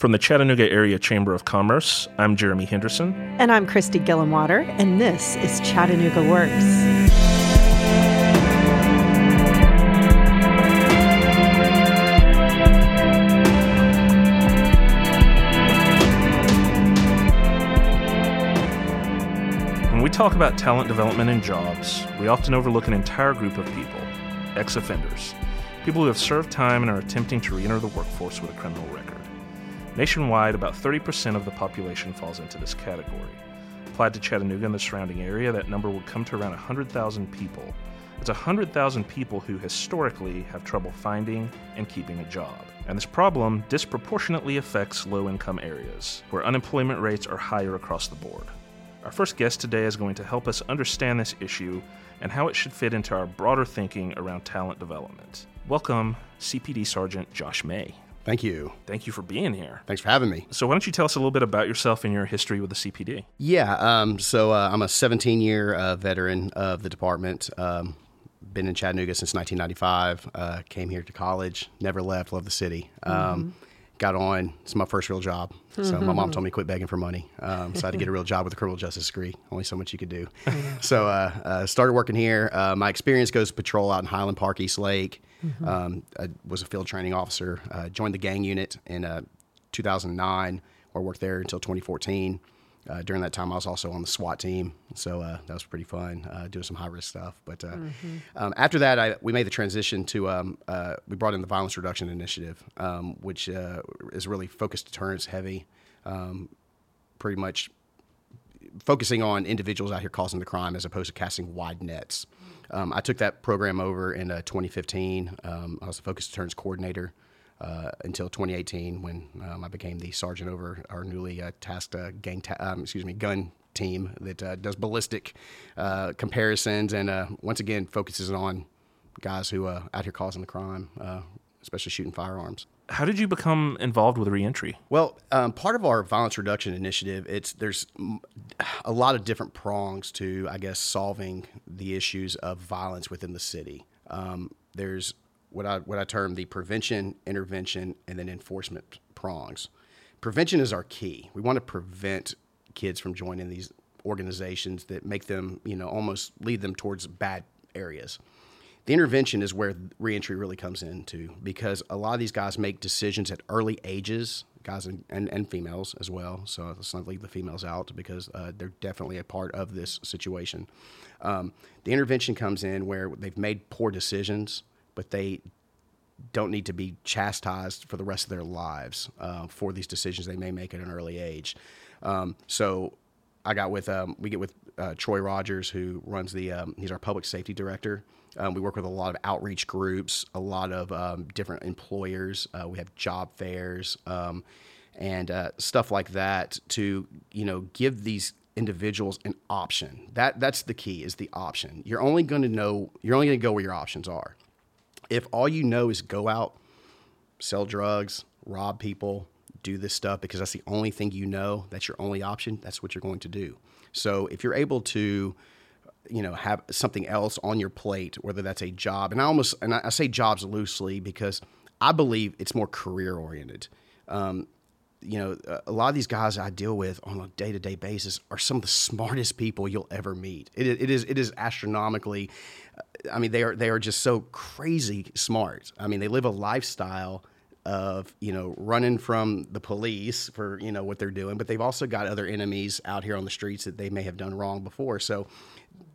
From the Chattanooga Area Chamber of Commerce, I'm Jeremy Henderson. And I'm Christy Gillenwater, and this is Chattanooga Works. When we talk about talent development and jobs, we often overlook an entire group of people ex offenders, people who have served time and are attempting to re enter the workforce with a criminal record. Nationwide, about 30% of the population falls into this category. Applied to Chattanooga and the surrounding area, that number would come to around 100,000 people. It's 100,000 people who historically have trouble finding and keeping a job. And this problem disproportionately affects low income areas, where unemployment rates are higher across the board. Our first guest today is going to help us understand this issue and how it should fit into our broader thinking around talent development. Welcome, CPD Sergeant Josh May. Thank you. Thank you for being here. Thanks for having me. So, why don't you tell us a little bit about yourself and your history with the CPD? Yeah, um, so uh, I'm a 17 year uh, veteran of the department. Um, been in Chattanooga since 1995. Uh, came here to college, never left, love the city. Um, mm-hmm. Got on, it's my first real job. So, mm-hmm. my mom told me to quit begging for money. Um, so, I had to get a real job with a criminal justice degree. Only so much you could do. so, uh, uh, started working here. Uh, my experience goes patrol out in Highland Park, East Lake. Mm-hmm. Um, I was a field training officer. Uh, joined the gang unit in uh, 2009, or worked there until 2014. Uh, during that time, I was also on the SWAT team, so uh, that was pretty fun uh, doing some high risk stuff. But uh, mm-hmm. um, after that, I, we made the transition to um, we brought in the Violence Reduction Initiative, um, which is really focused deterrence heavy, um, pretty much focusing on individuals out here causing the crime as opposed to casting wide nets. Um, I took that program over in uh, 2015. Um, I was the focus deterrence coordinator uh, until 2018 when um, I became the sergeant over our newly uh, tasked uh, gang, ta- um, excuse me, gun team that uh, does ballistic uh, comparisons and once again focuses on guys who are out here causing the crime, especially shooting firearms. How did you become involved with reentry? Well, um, part of our violence reduction initiative, it's there's a lot of different prongs to, I guess, solving the issues of violence within the city. Um, there's what I what I term the prevention, intervention, and then enforcement prongs. Prevention is our key. We want to prevent kids from joining these organizations that make them, you know, almost lead them towards bad areas. The intervention is where reentry really comes into because a lot of these guys make decisions at early ages, guys and, and, and females as well. So let's not leave the females out because uh, they're definitely a part of this situation. Um, the intervention comes in where they've made poor decisions, but they don't need to be chastised for the rest of their lives uh, for these decisions they may make at an early age. Um, so I got with um, we get with uh, Troy Rogers, who runs the um, he's our public safety director. Um, we work with a lot of outreach groups, a lot of um, different employers. Uh, we have job fairs um, and uh, stuff like that to you know give these individuals an option. That that's the key is the option. You're only going to know you're only going to go where your options are. If all you know is go out, sell drugs, rob people, do this stuff because that's the only thing you know, that's your only option, that's what you're going to do. So if you're able to you know have something else on your plate whether that's a job and i almost and i, say jobs loosely because i believe it's more career oriented. Um, you know a lot of these guys i deal with on a day-to-day basis are some of the smartest people you'll ever meet. It, it is it is astronomically i mean they are they are just so crazy smart. I mean they live a lifestyle of you know running from the police for you know what they're doing, but they've also got other enemies out here on the streets that they may have done wrong before. So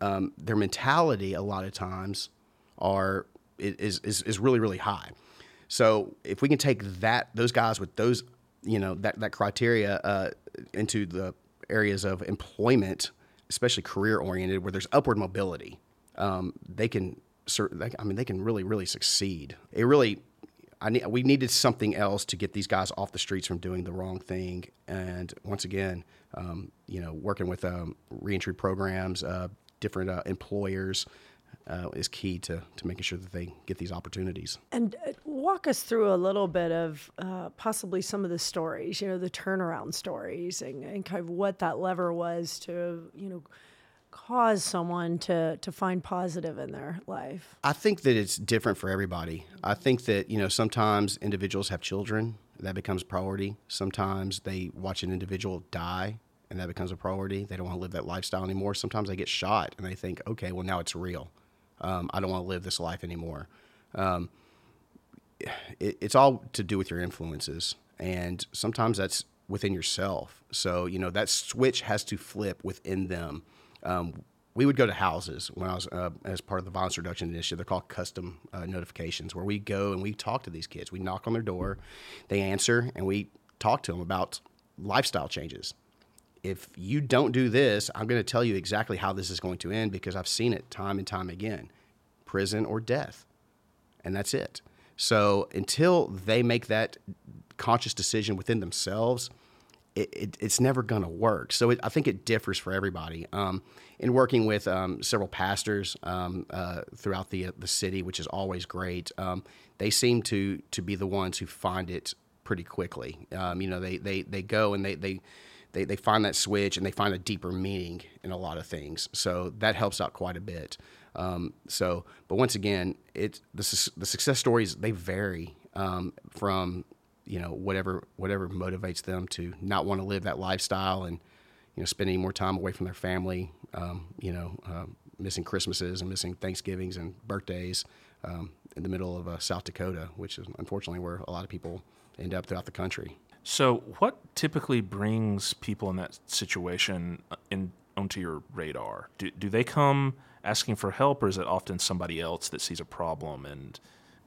um, their mentality a lot of times are is, is is really really high. So if we can take that those guys with those you know that that criteria uh, into the areas of employment, especially career oriented, where there's upward mobility, um, they can. I mean, they can really, really succeed. It really I need, we needed something else to get these guys off the streets from doing the wrong thing. And once again, um, you know, working with um, reentry programs, uh, different uh, employers. Uh, is key to, to making sure that they get these opportunities. And uh, walk us through a little bit of uh, possibly some of the stories, you know, the turnaround stories and, and kind of what that lever was to, you know, cause someone to to find positive in their life? I think that it's different for everybody. I think that you know sometimes individuals have children that becomes priority. Sometimes they watch an individual die and that becomes a priority. They don't want to live that lifestyle anymore. Sometimes they get shot and they think, okay, well, now it's real. Um, I don't want to live this life anymore. Um, it, it's all to do with your influences. And sometimes that's within yourself. So, you know, that switch has to flip within them. Um, we would go to houses when I was uh, as part of the violence reduction initiative. They're called custom uh, notifications, where we go and we talk to these kids. We knock on their door, they answer, and we talk to them about lifestyle changes. If you don't do this, I'm going to tell you exactly how this is going to end because I've seen it time and time again prison or death. And that's it. So until they make that conscious decision within themselves, it, it, it's never going to work. So it, I think it differs for everybody. Um, in working with um, several pastors um, uh, throughout the the city, which is always great, um, they seem to to be the ones who find it pretty quickly. Um, you know, they, they they go and they they. They, they find that switch and they find a deeper meaning in a lot of things. So that helps out quite a bit. Um, so, but once again, it the, the success stories they vary from you know whatever whatever motivates them to not want to live that lifestyle and you know spending more time away from their family um, you know uh, missing christmases and missing thanksgivings and birthdays um, in the middle of uh, south dakota which is unfortunately where a lot of people end up throughout the country so what typically brings people in that situation uh, in onto your radar do, do they come asking for help or is it often somebody else that sees a problem and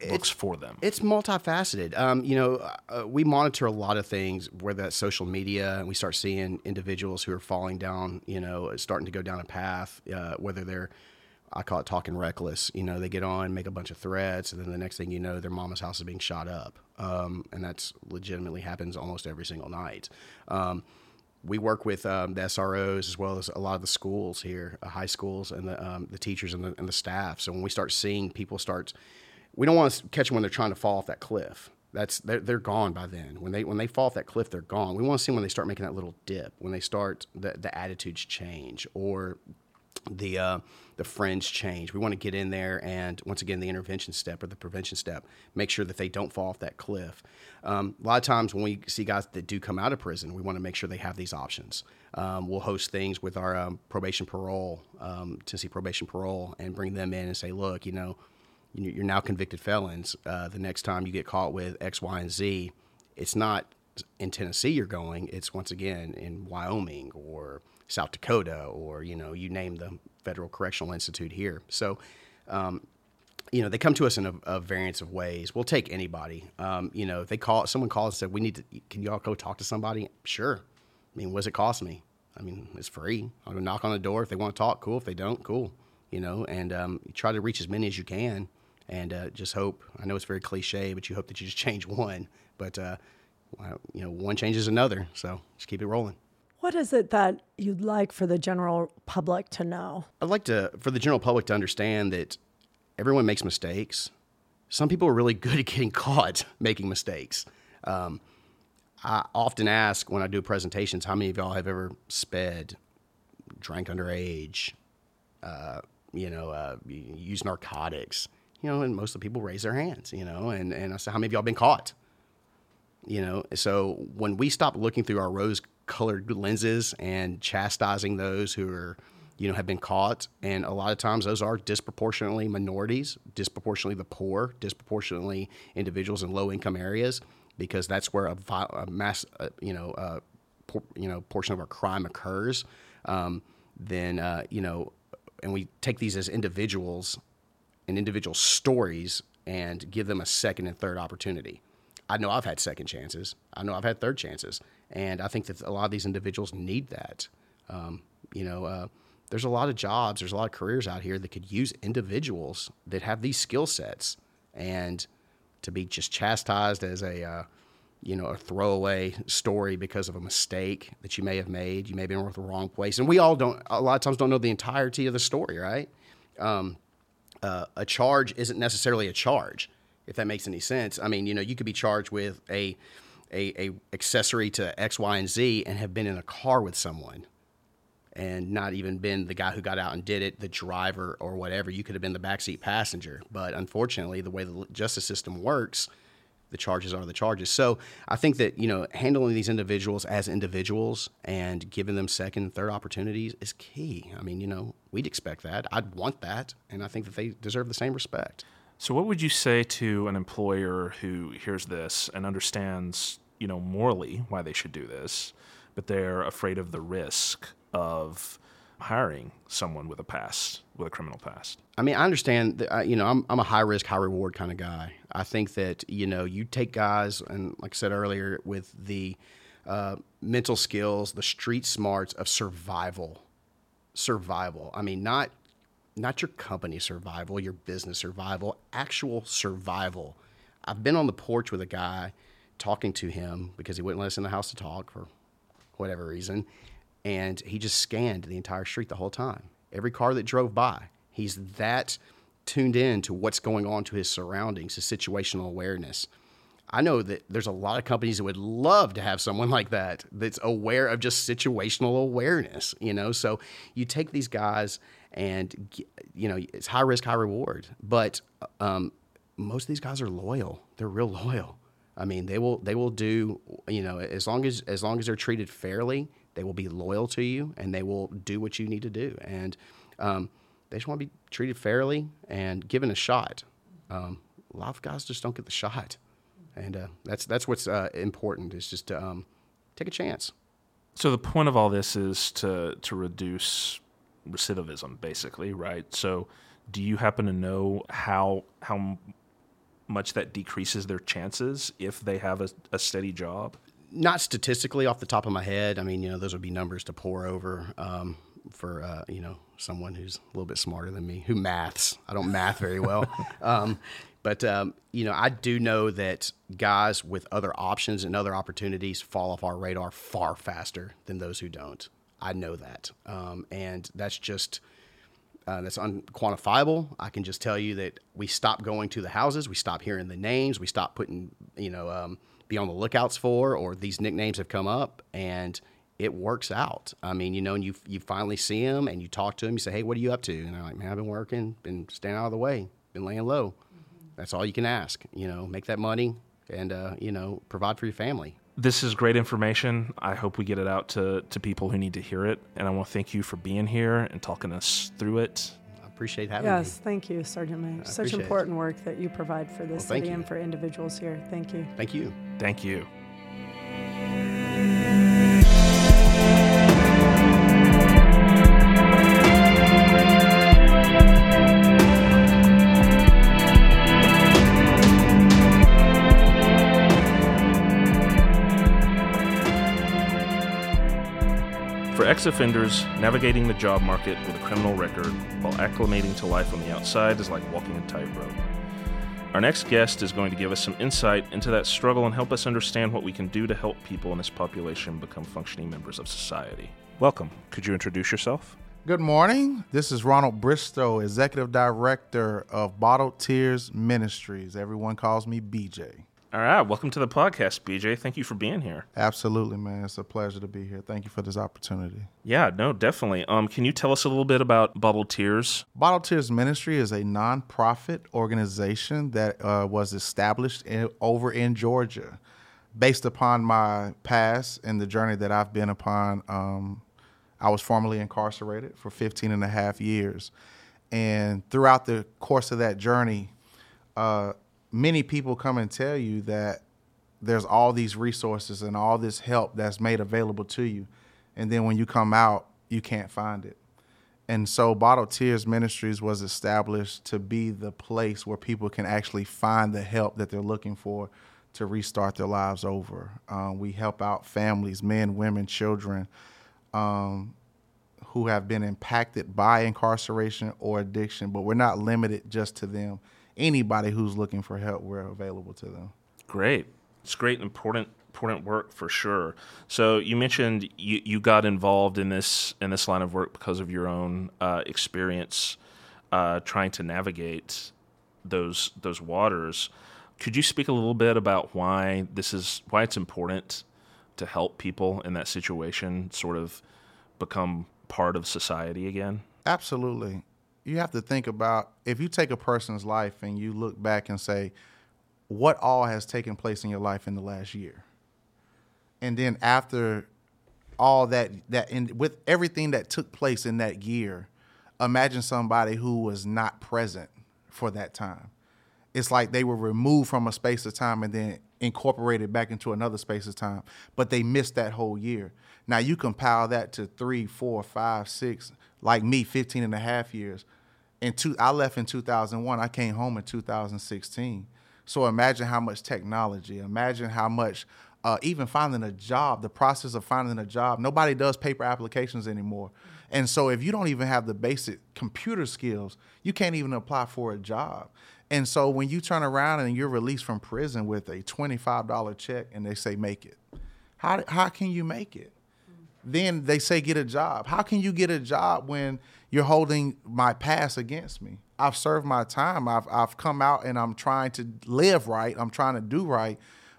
looks for them? It's multifaceted. Um, you know, uh, we monitor a lot of things, whether that's social media, and we start seeing individuals who are falling down, you know, starting to go down a path, uh, whether they're I call it talking reckless. You know, they get on, make a bunch of threats, and then the next thing you know, their mama's house is being shot up. Um, and that's legitimately happens almost every single night. Um, we work with um, the SROs as well as a lot of the schools here, uh, high schools, and the, um, the teachers and the, and the staff. So when we start seeing people start we don't want to catch them when they're trying to fall off that cliff. That's they're, they're gone by then. When they when they fall off that cliff, they're gone. We want to see when they start making that little dip, when they start the the attitudes change or the uh, the friends change. We want to get in there and once again the intervention step or the prevention step, make sure that they don't fall off that cliff. Um, a lot of times when we see guys that do come out of prison, we want to make sure they have these options. Um, we'll host things with our um, probation parole, um, Tennessee probation parole, and bring them in and say, look, you know you're now convicted felons. Uh, the next time you get caught with X, Y, and Z, it's not in Tennessee you're going. It's once again in Wyoming or South Dakota or you know you name the Federal Correctional Institute here. So. Um, you know, they come to us in a, a variance of ways. We'll take anybody. Um, you know, if they call, someone calls and said, "We need to. Can y'all go talk to somebody?" Sure. I mean, what does it cost me? I mean, it's free. I'll go knock on the door if they want to talk. Cool. If they don't, cool. You know, and um, try to reach as many as you can and uh, just hope. I know it's very cliche, but you hope that you just change one. But uh, you know, one changes another, so just keep it rolling. What is it that you'd like for the general public to know? I'd like to for the general public to understand that everyone makes mistakes. Some people are really good at getting caught making mistakes. Um, I often ask when I do presentations, how many of y'all have ever sped, drank underage, uh, you know, uh, used narcotics? you know, and most of the people raise their hands, you know, and, and I say, how many of y'all been caught? You know, so when we stop looking through our rose colored lenses and chastising those who are, you know, have been caught, and a lot of times those are disproportionately minorities, disproportionately the poor, disproportionately individuals in low income areas, because that's where a, a mass, uh, you know, uh, por- you know, portion of our crime occurs. Um, then, uh, you know, and we take these as individuals and individual stories and give them a second and third opportunity. I know I've had second chances. I know I've had third chances, and I think that a lot of these individuals need that. Um, you know, uh, there's a lot of jobs, there's a lot of careers out here that could use individuals that have these skill sets, and to be just chastised as a uh, you know a throwaway story because of a mistake that you may have made. You may have been with the wrong place, and we all don't. A lot of times don't know the entirety of the story, right? Um, uh, a charge isn't necessarily a charge, if that makes any sense. I mean, you know, you could be charged with a, a, a accessory to X, Y, and Z and have been in a car with someone and not even been the guy who got out and did it, the driver or whatever. You could have been the backseat passenger. But unfortunately, the way the justice system works, the charges are the charges. So I think that you know handling these individuals as individuals and giving them second, and third opportunities is key. I mean, you know, we'd expect that. I'd want that, and I think that they deserve the same respect. So, what would you say to an employer who hears this and understands, you know, morally why they should do this, but they're afraid of the risk of hiring someone with a past, with a criminal past? I mean, I understand that, you know, I'm, I'm a high risk, high reward kind of guy. I think that, you know, you take guys, and like I said earlier, with the uh, mental skills, the street smarts of survival. Survival. I mean, not not your company survival, your business survival, actual survival. I've been on the porch with a guy talking to him because he wouldn't let us in the house to talk for whatever reason and he just scanned the entire street the whole time. Every car that drove by, he's that tuned in to what's going on to his surroundings, his situational awareness. I know that there's a lot of companies that would love to have someone like that that's aware of just situational awareness, you know. So you take these guys and you know it's high risk, high reward, but um, most of these guys are loyal. They're real loyal. I mean, they will they will do you know as long as as long as they're treated fairly they will be loyal to you and they will do what you need to do. And um, they just want to be treated fairly and given a shot. Um, a lot of guys just don't get the shot. And uh, that's, that's what's uh, important is just to um, take a chance. So the point of all this is to, to reduce recidivism, basically, right? So do you happen to know how, how much that decreases their chances if they have a, a steady job? not statistically off the top of my head. I mean, you know, those would be numbers to pour over um, for uh, you know someone who's a little bit smarter than me, who maths. I don't math very well, um, but um, you know, I do know that guys with other options and other opportunities fall off our radar far faster than those who don't. I know that, um, and that's just. Uh, that's unquantifiable. I can just tell you that we stop going to the houses, we stop hearing the names, we stop putting, you know, um, be on the lookouts for, or these nicknames have come up, and it works out. I mean, you know, and you you finally see them and you talk to them. You say, "Hey, what are you up to?" And they're like, "Man, I've been working, been staying out of the way, been laying low." Mm-hmm. That's all you can ask. You know, make that money and uh, you know provide for your family. This is great information. I hope we get it out to, to people who need to hear it. And I want to thank you for being here and talking us through it I appreciate having yes, me. Yes, thank you, Sergeant May. Such important it. work that you provide for this well, city and for individuals here. Thank you. Thank you. Thank you. Ex offenders, navigating the job market with a criminal record while acclimating to life on the outside is like walking a tightrope. Our next guest is going to give us some insight into that struggle and help us understand what we can do to help people in this population become functioning members of society. Welcome. Could you introduce yourself? Good morning. This is Ronald Bristow, Executive Director of Bottled Tears Ministries. Everyone calls me BJ. All right, welcome to the podcast, BJ. Thank you for being here. Absolutely, man. It's a pleasure to be here. Thank you for this opportunity. Yeah, no, definitely. Um, can you tell us a little bit about Bottle Tears? Bottle Tears Ministry is a nonprofit organization that uh, was established in, over in Georgia, based upon my past and the journey that I've been upon. Um, I was formerly incarcerated for 15 and a half years, and throughout the course of that journey. Uh, many people come and tell you that there's all these resources and all this help that's made available to you. And then when you come out, you can't find it. And so Bottled Tears Ministries was established to be the place where people can actually find the help that they're looking for to restart their lives over. Um, we help out families, men, women, children, um, who have been impacted by incarceration or addiction, but we're not limited just to them anybody who's looking for help, we're available to them. Great. It's great, important, important work for sure. So you mentioned you, you got involved in this in this line of work because of your own uh, experience uh, trying to navigate those those waters. Could you speak a little bit about why this is why it's important to help people in that situation sort of become part of society again? Absolutely you have to think about if you take a person's life and you look back and say, what all has taken place in your life in the last year. And then after all that that in with everything that took place in that year, imagine somebody who was not present for that time. It's like they were removed from a space of time and then incorporated back into another space of time, but they missed that whole year. Now you compile that to three, four, five, six, like me, 15 and a half years. In two, I left in 2001. I came home in 2016. So imagine how much technology, imagine how much uh, even finding a job, the process of finding a job. Nobody does paper applications anymore. And so if you don't even have the basic computer skills, you can't even apply for a job. And so when you turn around and you're released from prison with a $25 check and they say make it, how, how can you make it? Then they say get a job. How can you get a job when you're holding my past against me? I've served my time. I've, I've come out and I'm trying to live right. I'm trying to do right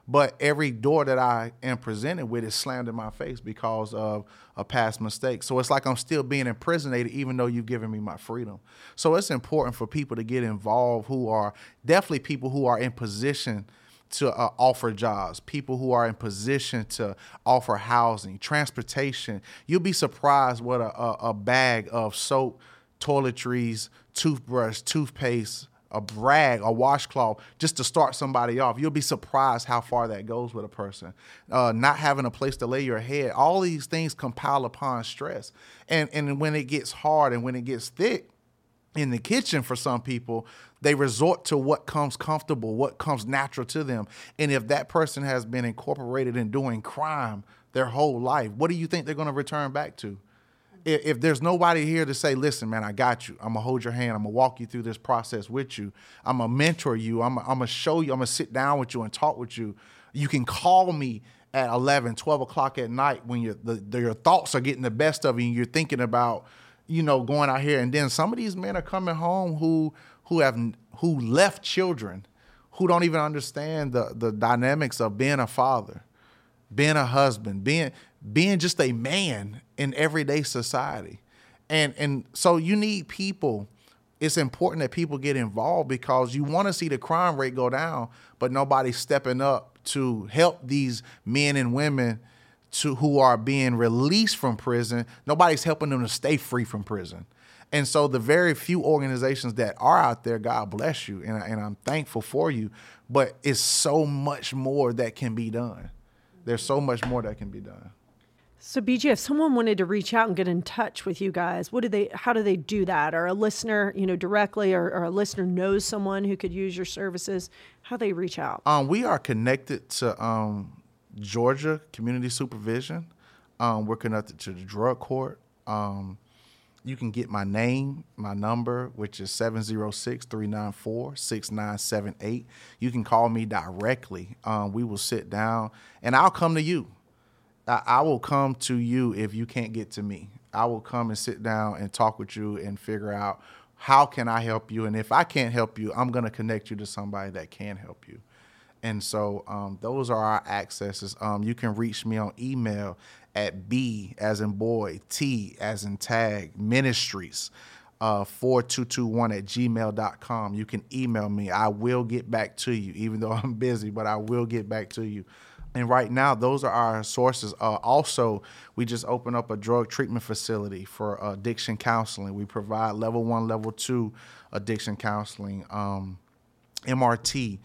but every door that I am presented with is slammed in my face because of a past mistake. So it's like I'm still being imprisoned, even though you've given me my freedom. So it's important for people to get involved who are definitely people who are in position to uh, offer jobs, people who are in position to offer housing, transportation. You'll be surprised what a, a, a bag of soap, toiletries, toothbrush, toothpaste, a brag, a washcloth, just to start somebody off. You'll be surprised how far that goes with a person. Uh, not having a place to lay your head, all these things compile upon stress. And and when it gets hard and when it gets thick in the kitchen for some people, they resort to what comes comfortable, what comes natural to them. And if that person has been incorporated in doing crime their whole life, what do you think they're going to return back to? if, if there's nobody here to say, listen, man, I got you. I'm gonna hold your hand. I'm gonna walk you through this process with you. I'm gonna mentor you. I'm, I'm gonna show you. I'm gonna sit down with you and talk with you. You can call me at 11, 12 o'clock at night when your the, the, your thoughts are getting the best of you and you're thinking about, you know, going out here. And then some of these men are coming home who who have who left children, who don't even understand the the dynamics of being a father, being a husband, being being just a man in everyday society. And and so you need people. It's important that people get involved because you want to see the crime rate go down, but nobody's stepping up to help these men and women to who are being released from prison. Nobody's helping them to stay free from prison. And so the very few organizations that are out there, God bless you, and, and I'm thankful for you. But it's so much more that can be done. There's so much more that can be done. So BJ, if someone wanted to reach out and get in touch with you guys, what do they how do they do that? Or a listener, you know, directly or, or a listener knows someone who could use your services, how do they reach out? Um, we are connected to um, Georgia Community Supervision. Um, we're connected to the drug court. Um, you can get my name, my number, which is 706 394 6978. You can call me directly. Um, we will sit down and I'll come to you. I, I will come to you if you can't get to me. I will come and sit down and talk with you and figure out how can I help you. And if I can't help you, I'm going to connect you to somebody that can help you. And so um, those are our accesses. Um, you can reach me on email at B as in boy, T as in tag, ministries, uh, 4221 at gmail.com. You can email me. I will get back to you, even though I'm busy, but I will get back to you. And right now, those are our sources. Uh, also, we just opened up a drug treatment facility for addiction counseling. We provide level one, level two addiction counseling, um, MRT,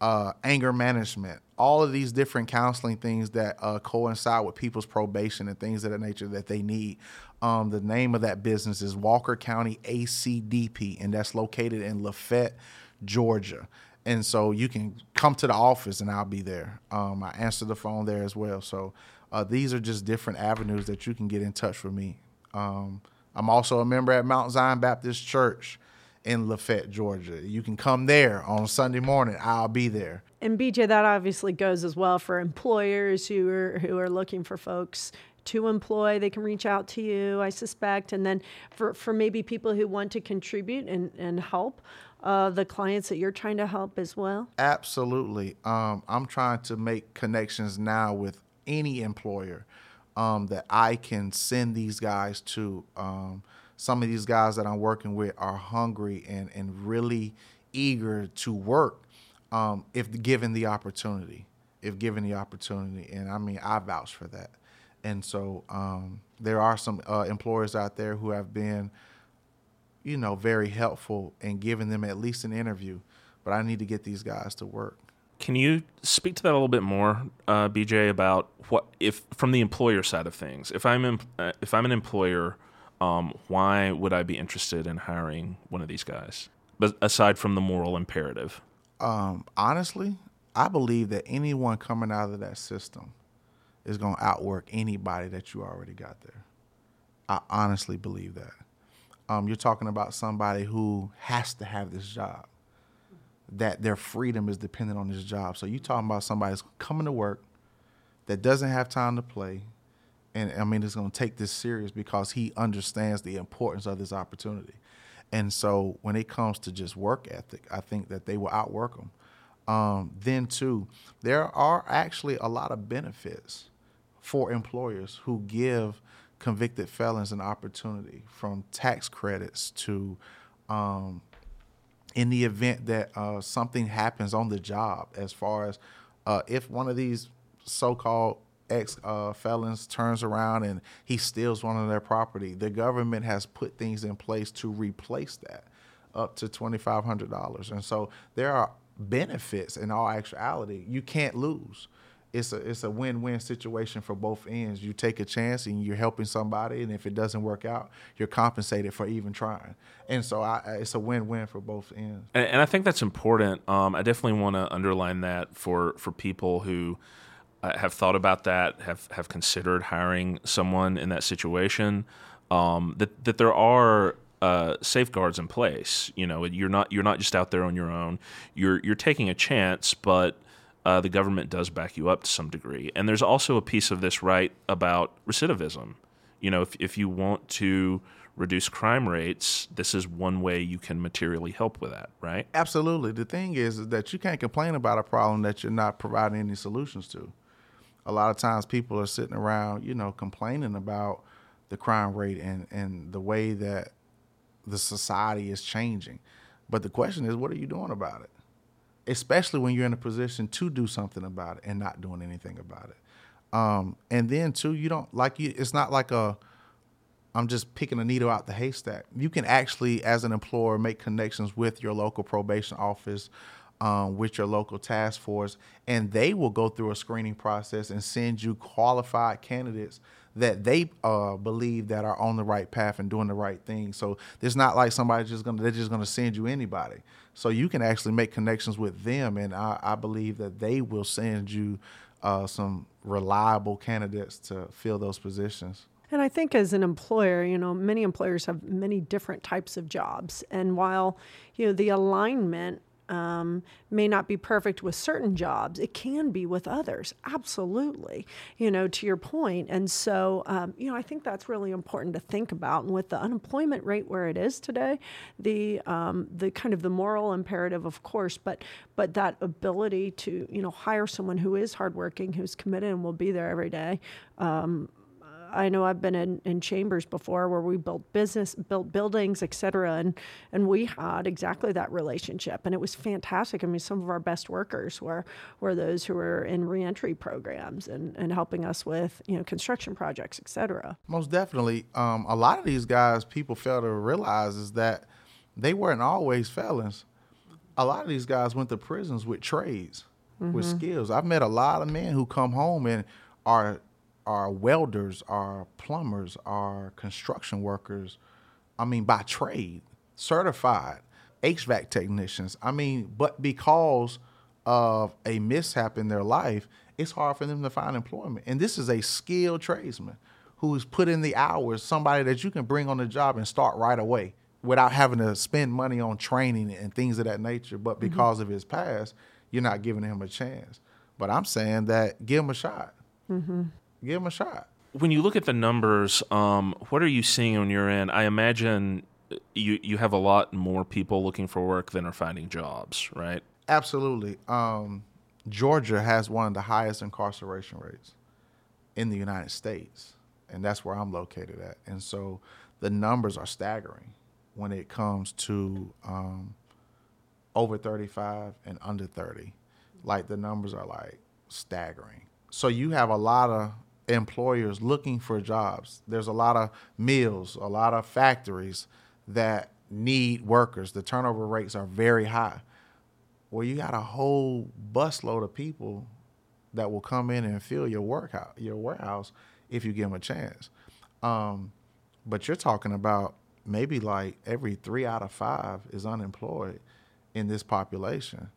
uh, anger management, all of these different counseling things that uh, coincide with people's probation and things of that nature that they need. Um, the name of that business is Walker County ACDP, and that's located in Lafayette, Georgia and so you can come to the office and I'll be there. Um, I answer the phone there as well. So uh, these are just different avenues that you can get in touch with me. Um, I'm also a member at Mount Zion Baptist Church in Lafayette, Georgia. You can come there on Sunday morning. I'll be there. And BJ, that obviously goes as well for employers who are who are looking for folks to employ. They can reach out to you, I suspect. And then for, for maybe people who want to contribute and, and help, uh, the clients that you're trying to help as well? Absolutely. Um, I'm trying to make connections now with any employer um, that I can send these guys to. Um, some of these guys that I'm working with are hungry and, and really eager to work. um, if given the opportunity. If given the opportunity, and I mean, I vouch for that. And so um, there are some uh, employers out there who have been, you know, very helpful in giving them at least an interview. But I need to get these guys to work. Can you speak to that a little bit more, uh, BJ, about what if from the employer side of things? If I'm uh, if I'm an employer, um, why would I be interested in hiring one of these guys? But aside from the moral imperative, um, honestly, I believe that anyone coming out of that system is going to outwork anybody that you already got there. I honestly believe that. Um, you're talking about somebody who has to have this job, that their freedom is dependent on this job. So you're talking about somebody that's coming to work that doesn't have time to play. And I mean, it's going to take this serious because he understands the importance of this opportunity. And so when it comes to just work ethic, I think that they will outwork them. Um, then, too, there are actually a lot of benefits for employers who give convicted felons an opportunity from tax credits to um, in the event that uh, something happens on the job as far as uh, if one of these so-called ex uh, felons turns around and he steals one of their property the government has put things in place to replace that up to $2500 and so there are benefits in all actuality you can't lose it's a it's a win-win situation for both ends. You take a chance and you're helping somebody, and if it doesn't work out, you're compensated for even trying. And so I, it's a win-win for both ends. And, and I think that's important. Um, I definitely want to underline that for for people who have thought about that, have have considered hiring someone in that situation. Um, that that there are uh, safeguards in place. You know, you're not you're not just out there on your own. You're you're taking a chance, but uh, the government does back you up to some degree. And there's also a piece of this right about recidivism. You know, if, if you want to reduce crime rates, this is one way you can materially help with that, right? Absolutely. The thing is, is that you can't complain about a problem that you're not providing any solutions to. A lot of times people are sitting around, you know, complaining about the crime rate and, and the way that the society is changing. But the question is, what are you doing about it? especially when you're in a position to do something about it and not doing anything about it. Um, and then too, you don't like you. It's not like a I'm just picking a needle out the haystack. You can actually, as an employer, make connections with your local probation office, um, with your local task force, and they will go through a screening process and send you qualified candidates that they uh, believe that are on the right path and doing the right thing. So it's not like somebody's just gonna they're just gonna send you anybody. So you can actually make connections with them, and I, I believe that they will send you uh, some reliable candidates to fill those positions. And I think as an employer, you know, many employers have many different types of jobs. And while, you know, the alignment um, may not be perfect with certain jobs. It can be with others, absolutely. You know, to your point. And so, um, you know, I think that's really important to think about. And with the unemployment rate where it is today, the um, the kind of the moral imperative, of course, but but that ability to you know hire someone who is hardworking, who's committed, and will be there every day. Um, I know I've been in, in chambers before where we built business, built buildings, et cetera, and, and we had exactly that relationship. And it was fantastic. I mean, some of our best workers were, were those who were in reentry programs and, and helping us with, you know, construction projects, et cetera. Most definitely. Um, a lot of these guys, people fail to realize is that they weren't always felons. A lot of these guys went to prisons with trades, mm-hmm. with skills. I've met a lot of men who come home and are are welders, are plumbers, are construction workers. I mean, by trade, certified HVAC technicians. I mean, but because of a mishap in their life, it's hard for them to find employment. And this is a skilled tradesman who's put in the hours, somebody that you can bring on the job and start right away without having to spend money on training and things of that nature. But mm-hmm. because mm-hmm. of his past, you're not giving him a chance. But I'm saying that give him a shot. Mm-hmm give them a shot. When you look at the numbers, um, what are you seeing on your end? I imagine you you have a lot more people looking for work than are finding jobs, right? Absolutely. Um, Georgia has one of the highest incarceration rates in the United States, and that's where I'm located at. And so the numbers are staggering when it comes to um, over 35 and under 30. Like the numbers are like staggering. So you have a lot of employers looking for jobs. There's a lot of mills, a lot of factories that need workers. The turnover rates are very high. Well, you got a whole busload of people that will come in and fill your workhouse, your warehouse, if you give them a chance. Um, but you're talking about maybe like every three out of five is unemployed in this population.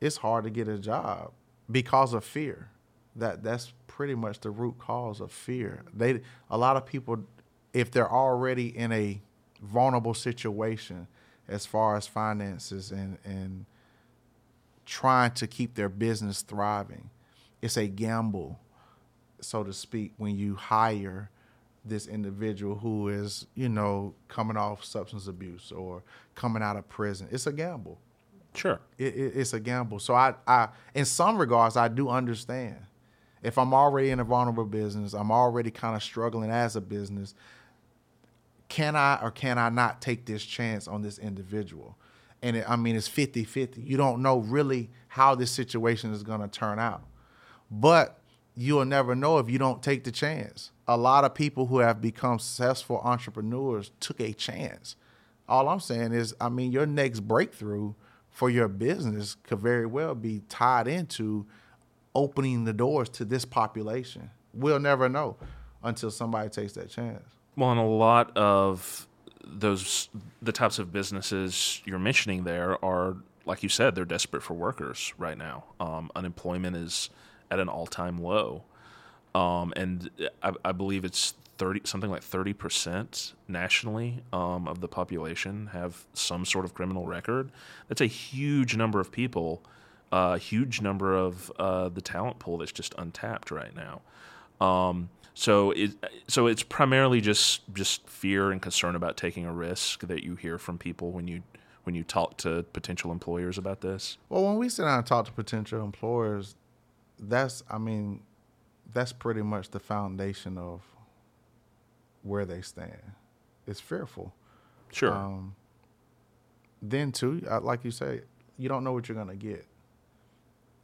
It's hard to get a job because of fear. That that's pretty much the root cause of fear. They a lot of people, if they're already in a vulnerable situation as far as finances and and trying to keep their business thriving, it's a gamble, so to speak, when you hire this individual who is, you know, coming off substance abuse or coming out of prison. It's a gamble. Sure. It, it, it's a gamble. So I, I, in some regards, I do understand. If I'm already in a vulnerable business, I'm already kind of struggling as a business. Can I or can I not take this chance on this individual? And it, I mean, it's 50 50. You don't know really how this situation is going to turn out. But you'll never know if you don't take the chance. A lot of people who have become successful entrepreneurs took a chance. All I'm saying is, I mean, your next breakthrough for your business could very well be tied into opening the doors to this population. We'll never know until somebody takes that chance. Well, and a lot of those the types of businesses you're mentioning there are, like you said, they're desperate for workers right now. Um, unemployment is at an all-time low, um, and I, I, believe it's thirty something like thirty percent nationally um, of the population have some sort of criminal record. That's a huge number of people, a huge number of uh, the talent pool that's just untapped right now. Um, so it so it's primarily just just fear and concern about taking a risk that you hear from people when you when you talk to potential employers about this. Well, when we sit down and talk to potential employers, that's I mean, that's pretty much the foundation of where they stand. It's fearful. Sure. Um, then too, like you say, you don't know what you're gonna get.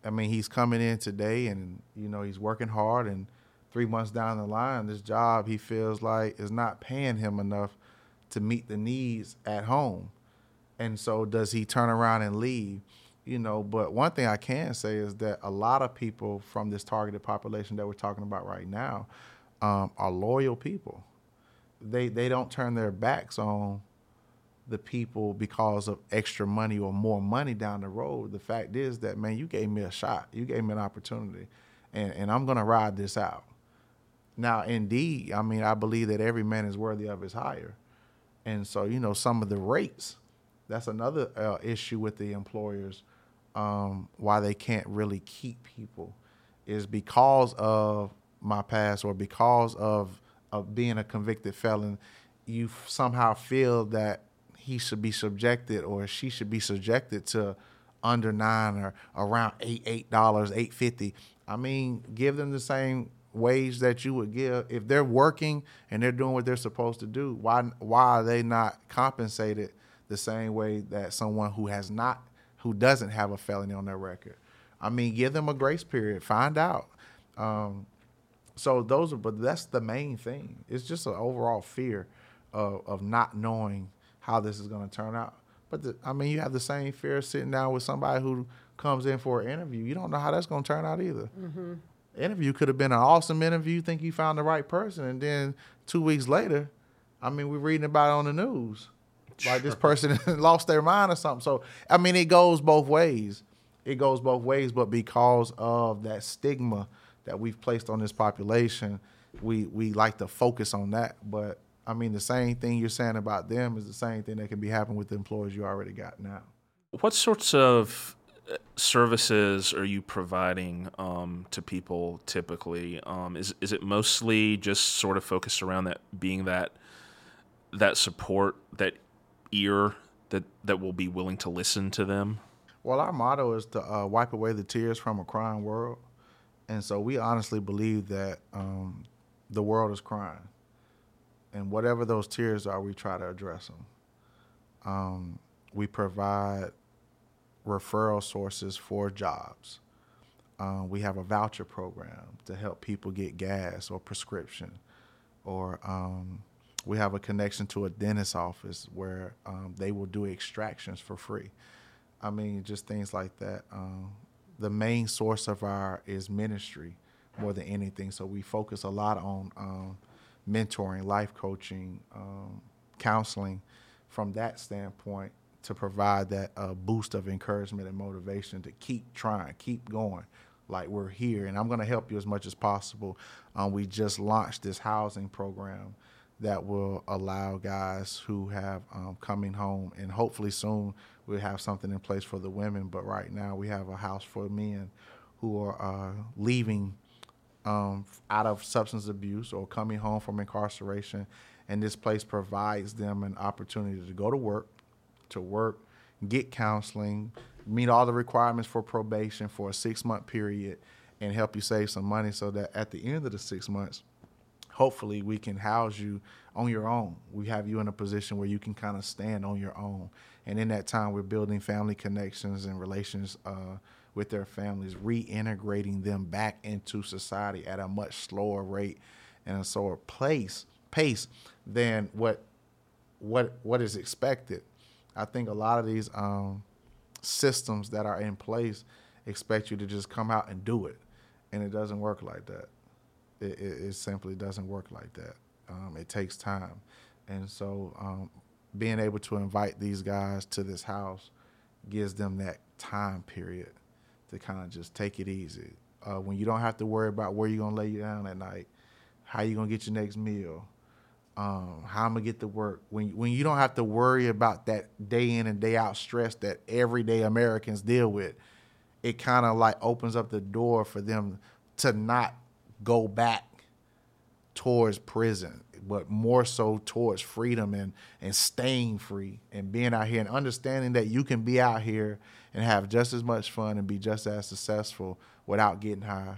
I mean, he's coming in today, and you know he's working hard, and three months down the line, this job he feels like is not paying him enough to meet the needs at home. And so, does he turn around and leave? You know, but one thing I can say is that a lot of people from this targeted population that we're talking about right now um, are loyal people. They they don't turn their backs on the people because of extra money or more money down the road. The fact is that man, you gave me a shot, you gave me an opportunity, and, and I'm gonna ride this out. Now, indeed, I mean, I believe that every man is worthy of his hire. And so, you know, some of the rates, that's another uh, issue with the employers, um, why they can't really keep people, is because of my past or because of, of being a convicted felon, you somehow feel that he should be subjected or she should be subjected to under nine or around eight eight dollars eight fifty. I mean, give them the same wage that you would give. If they're working and they're doing what they're supposed to do why why are they not compensated the same way that someone who has not who doesn't have a felony on their record? I mean give them a grace period. Find out. Um, so those are but that's the main thing. It's just an overall fear of, of not knowing how this is going to turn out but the, i mean you have the same fear sitting down with somebody who comes in for an interview you don't know how that's going to turn out either mm-hmm interview could have been an awesome interview. Think you found the right person, and then two weeks later, I mean, we're reading about it on the news, like this person lost their mind or something. So I mean, it goes both ways. It goes both ways, but because of that stigma that we've placed on this population, we we like to focus on that. But I mean, the same thing you're saying about them is the same thing that can be happening with the employers you already got now. What sorts of services are you providing um, to people typically? Um, is is it mostly just sort of focused around that being that that support, that ear that that will be willing to listen to them? Well, our motto is to uh, wipe away the tears from a crying world, and so we honestly believe that um, the world is crying, and whatever those tears are, we try to address them. Um, we provide referral sources for jobs. Um, we have a voucher program to help people get gas or prescription, or um, we have a connection to a dentist office where um, they will do extractions for free. I mean, just things like that. Um, the main source of our is ministry more than anything. So we focus a lot on um, mentoring, life coaching, um, counseling from that standpoint to provide that uh, boost of encouragement and motivation to keep trying, keep going. Like we're here, and I'm going to help you as much as possible. Um, we just launched this housing program that will allow guys who have um, coming home, and hopefully soon we'll have something in place for the women. But right now we have a house for men who are uh, leaving um, out of substance abuse or coming home from incarceration, and this place provides them an opportunity to go to work, to work, get counseling, meet all the requirements for probation for a six month period, and help you save some money so that at the end of the six months, hopefully we can house you on your own. We have you in a position where you can kind of stand on your own. And in that time, we're building family connections and relations uh, with their families, reintegrating them back into society at a much slower rate and a slower place pace than what what what is expected. I think a lot of these um, systems that are in place expect you to just come out and do it, and it doesn't work like that. It, it, it simply doesn't work like that. Um, it takes time, and so um, being able to invite these guys to this house gives them that time period to kind of just take it easy. Uh, when you don't have to worry about where you're gonna lay you down at night, how you gonna get your next meal, um, how I'm gonna get to work. When when you don't have to worry about that day in and day out stress that everyday Americans deal with, it kind of like opens up the door for them to not go back towards prison, but more so towards freedom and and staying free and being out here and understanding that you can be out here and have just as much fun and be just as successful without getting high,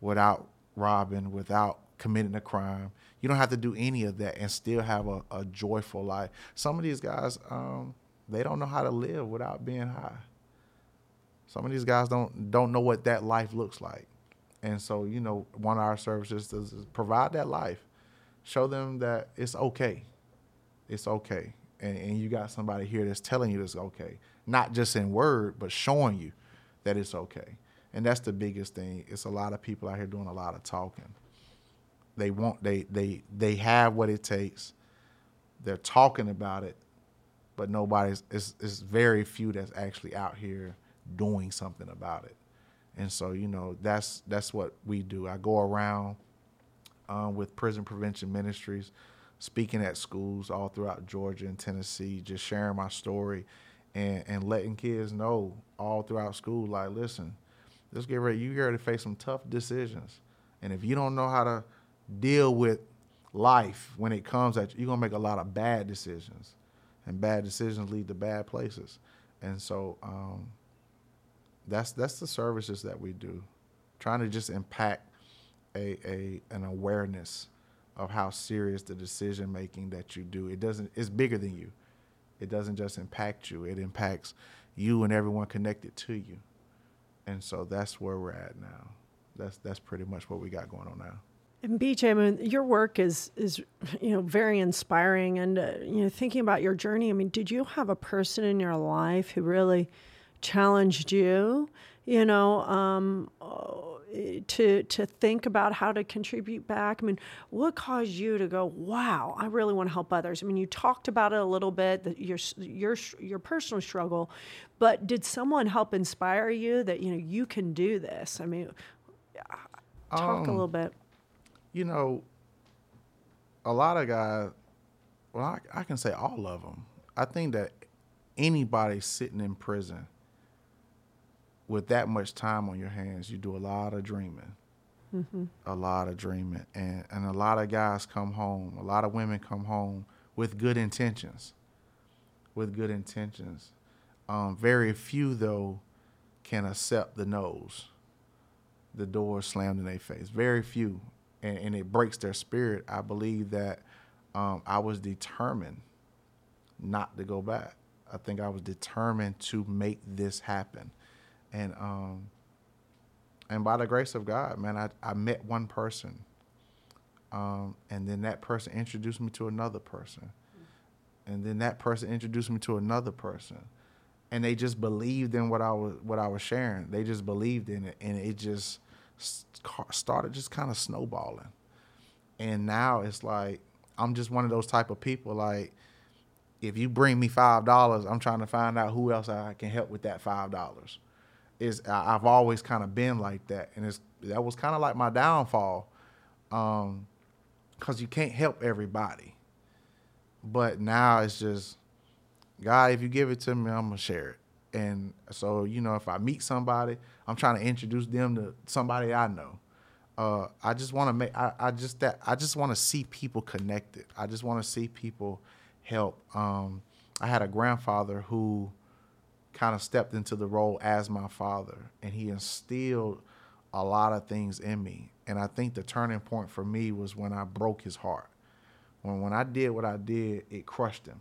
without robbing, without committing a crime. You don't have to do any of that and still have a, a joyful life. Some of these guys, um, they don't know how to live without being high. Some of these guys don't don't know what that life looks like. And so, you know, one of our services is provide that life. Show them that it's okay. It's okay. And, and you got somebody here that's telling you it's okay. Not just in word, but showing you that it's okay. And that's the biggest thing. It's a lot of people out here doing a lot of talking. They want they they they have what it takes. They're talking about it, but nobody's it's it's very few that's actually out here doing something about it. And so, you know, that's that's what we do. I go around um, with Prison Prevention Ministries, speaking at schools all throughout Georgia and Tennessee, just sharing my story and, and letting kids know all throughout school, like, listen, let's get ready. You're here to face some tough decisions. And if you don't know how to deal with life when it comes at you, you're gonna make a lot of bad decisions. And bad decisions lead to bad places. And so um, that's that's the services that we do, trying to just impact a, a an awareness of how serious the decision making that you do. It doesn't. It's bigger than you. It doesn't just impact you. It impacts you and everyone connected to you. And so that's where we're at now. That's that's pretty much what we got going on now. And BJ, I mean, your work is is you know very inspiring, and uh, you know thinking about your journey. I mean, did you have a person in your life who really challenged you, you know, um, to to think about how to contribute back? I mean, what caused you to go, "Wow, I really want to help others"? I mean, you talked about it a little bit, your your your personal struggle, but did someone help inspire you that you know you can do this? I mean, talk um, a little bit. You know, a lot of guys. Well, I, I can say all of them. I think that anybody sitting in prison with that much time on your hands, you do a lot of dreaming. Mm-hmm. A lot of dreaming. And, and a lot of guys come home, a lot of women come home with good intentions. With good intentions. Um, very few, though, can accept the nose, the door slammed in their face. Very few. And, and it breaks their spirit. I believe that um, I was determined not to go back. I think I was determined to make this happen, and um, and by the grace of God, man, I I met one person, um, and then that person introduced me to another person, and then that person introduced me to another person, and they just believed in what I was what I was sharing. They just believed in it, and it just started just kind of snowballing. And now it's like I'm just one of those type of people. Like, if you bring me five dollars, I'm trying to find out who else I can help with that five dollars. Is I've always kind of been like that, and it's that was kind of like my downfall, um, because you can't help everybody. But now it's just, God, if you give it to me, I'm gonna share it. And so you know, if I meet somebody, I'm trying to introduce them to somebody I know uh, I just want to make I, I just that I just want to see people connected. I just want to see people help. Um, I had a grandfather who kind of stepped into the role as my father, and he instilled a lot of things in me. And I think the turning point for me was when I broke his heart. When when I did what I did, it crushed him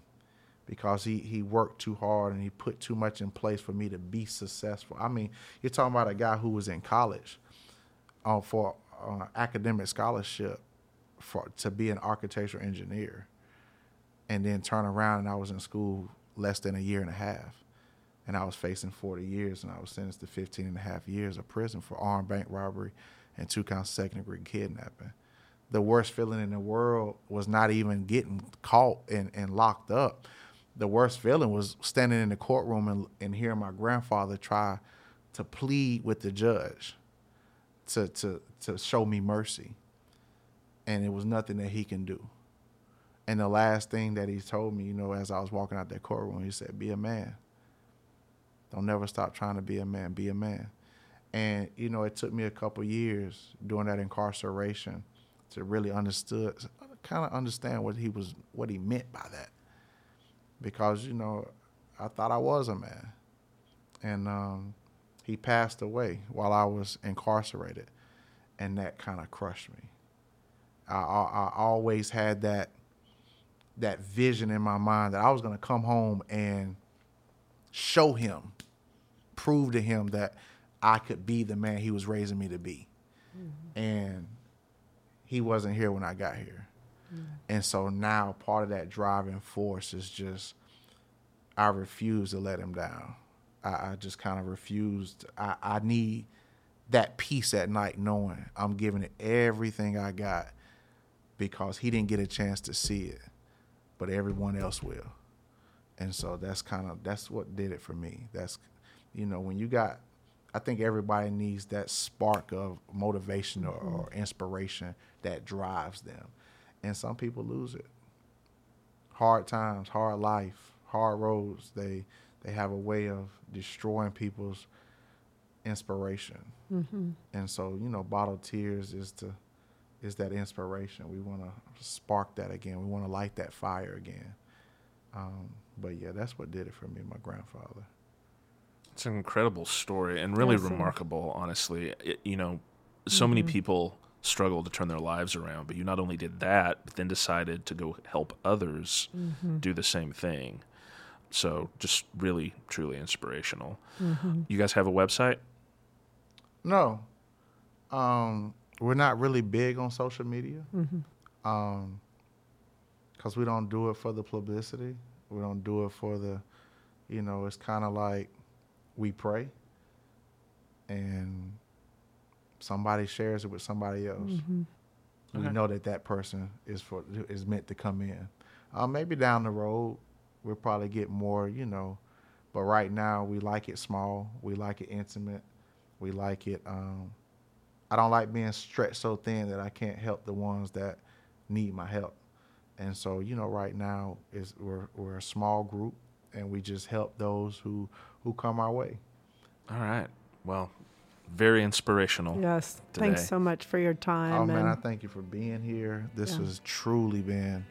because he he worked too hard and he put too much in place for me to be successful. I mean, you're talking about a guy who was in college uh, for uh, academic scholarship for to be an architectural engineer, and then turn around and I was in school less than a year and a half, and I was facing 40 years, and I was sentenced to 15 and a half years of prison for armed bank robbery and two counts of second degree kidnapping. The worst feeling in the world was not even getting caught and, and locked up. The worst feeling was standing in the courtroom and, and hearing my grandfather try to plead with the judge to to to show me mercy. And it was nothing that he can do. And the last thing that he told me, you know, as I was walking out that courtroom, he said, Be a man. Don't never stop trying to be a man. Be a man. And, you know, it took me a couple years during that incarceration to really understood kind of understand what he was what he meant by that. Because, you know, I thought I was a man. And um, he passed away while I was incarcerated, and that kind of crushed me. I, I, I, always had that that vision in my mind that I was going to come home and show him, prove to him that I could be the man he was raising me to be, mm-hmm. and he wasn't here when I got here. Mm-hmm. And so now part of that driving force is just I refuse to let him down. I, I just kind of refused. I, I need that peace at night knowing I'm giving it everything I got because he didn't get a chance to see it, but everyone else will. And so that's kind of that's what did it for me. That's you know when you got I think everybody needs that spark of motivation or, mm-hmm. or inspiration that drives them. And some people lose it. Hard times, hard life, hard roads, they they have a way of destroying people's inspiration. Mm-hmm. And so, you know, bottled tears is to is that inspiration. We want to spark that again. We want to light that fire again. Um, but yeah, that's what did it for me, my grandfather. It's an incredible story and really yes, remarkable, honestly. It, you know, so mm-hmm. many people struggle to turn their lives around, but you not only did that, but then decided to go help others mm-hmm. do the same thing. So just really, truly inspirational. Mm-hmm. You guys have a website? No. Um, we're not really big on social media. Mm-hmm. Um, cause we don't do it for the publicity. We don't do it for the, you know, it's kind of like we pray and somebody shares it with somebody else. Mm-hmm. Okay. We know that that person is for is meant to come in. Uh, maybe down the road, we'll probably get more, you know. But right now, we like it small. We like it intimate. We like it. Um, I don't like being stretched so thin that I can't help the ones that need my help. And so, you know, right now is we're we're a small group, and we just help those who who come our way. All right. Well, very inspirational. Yes. Today. Thanks so much for your time. Oh man, I thank you for being here. This yeah. has truly been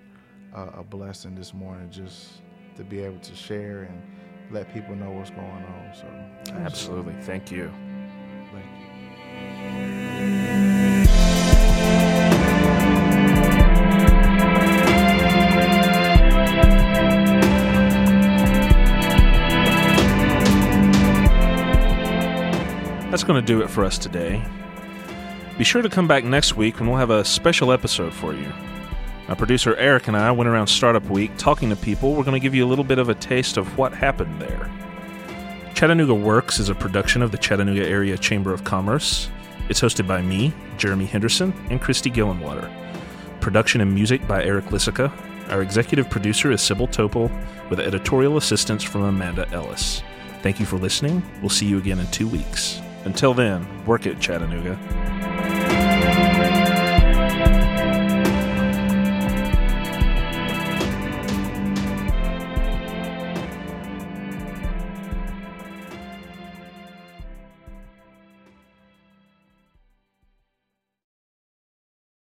a, a blessing this morning. Just to be able to share and let people know what's going on. So absolutely, absolutely. thank you. Going to do it for us today. Be sure to come back next week when we'll have a special episode for you. My producer Eric and I went around Startup Week talking to people. We're going to give you a little bit of a taste of what happened there. Chattanooga Works is a production of the Chattanooga Area Chamber of Commerce. It's hosted by me, Jeremy Henderson, and Christy Gillenwater. Production and music by Eric Lissica. Our executive producer is Sybil Topol, with editorial assistance from Amanda Ellis. Thank you for listening. We'll see you again in two weeks. Until then, work it, Chattanooga.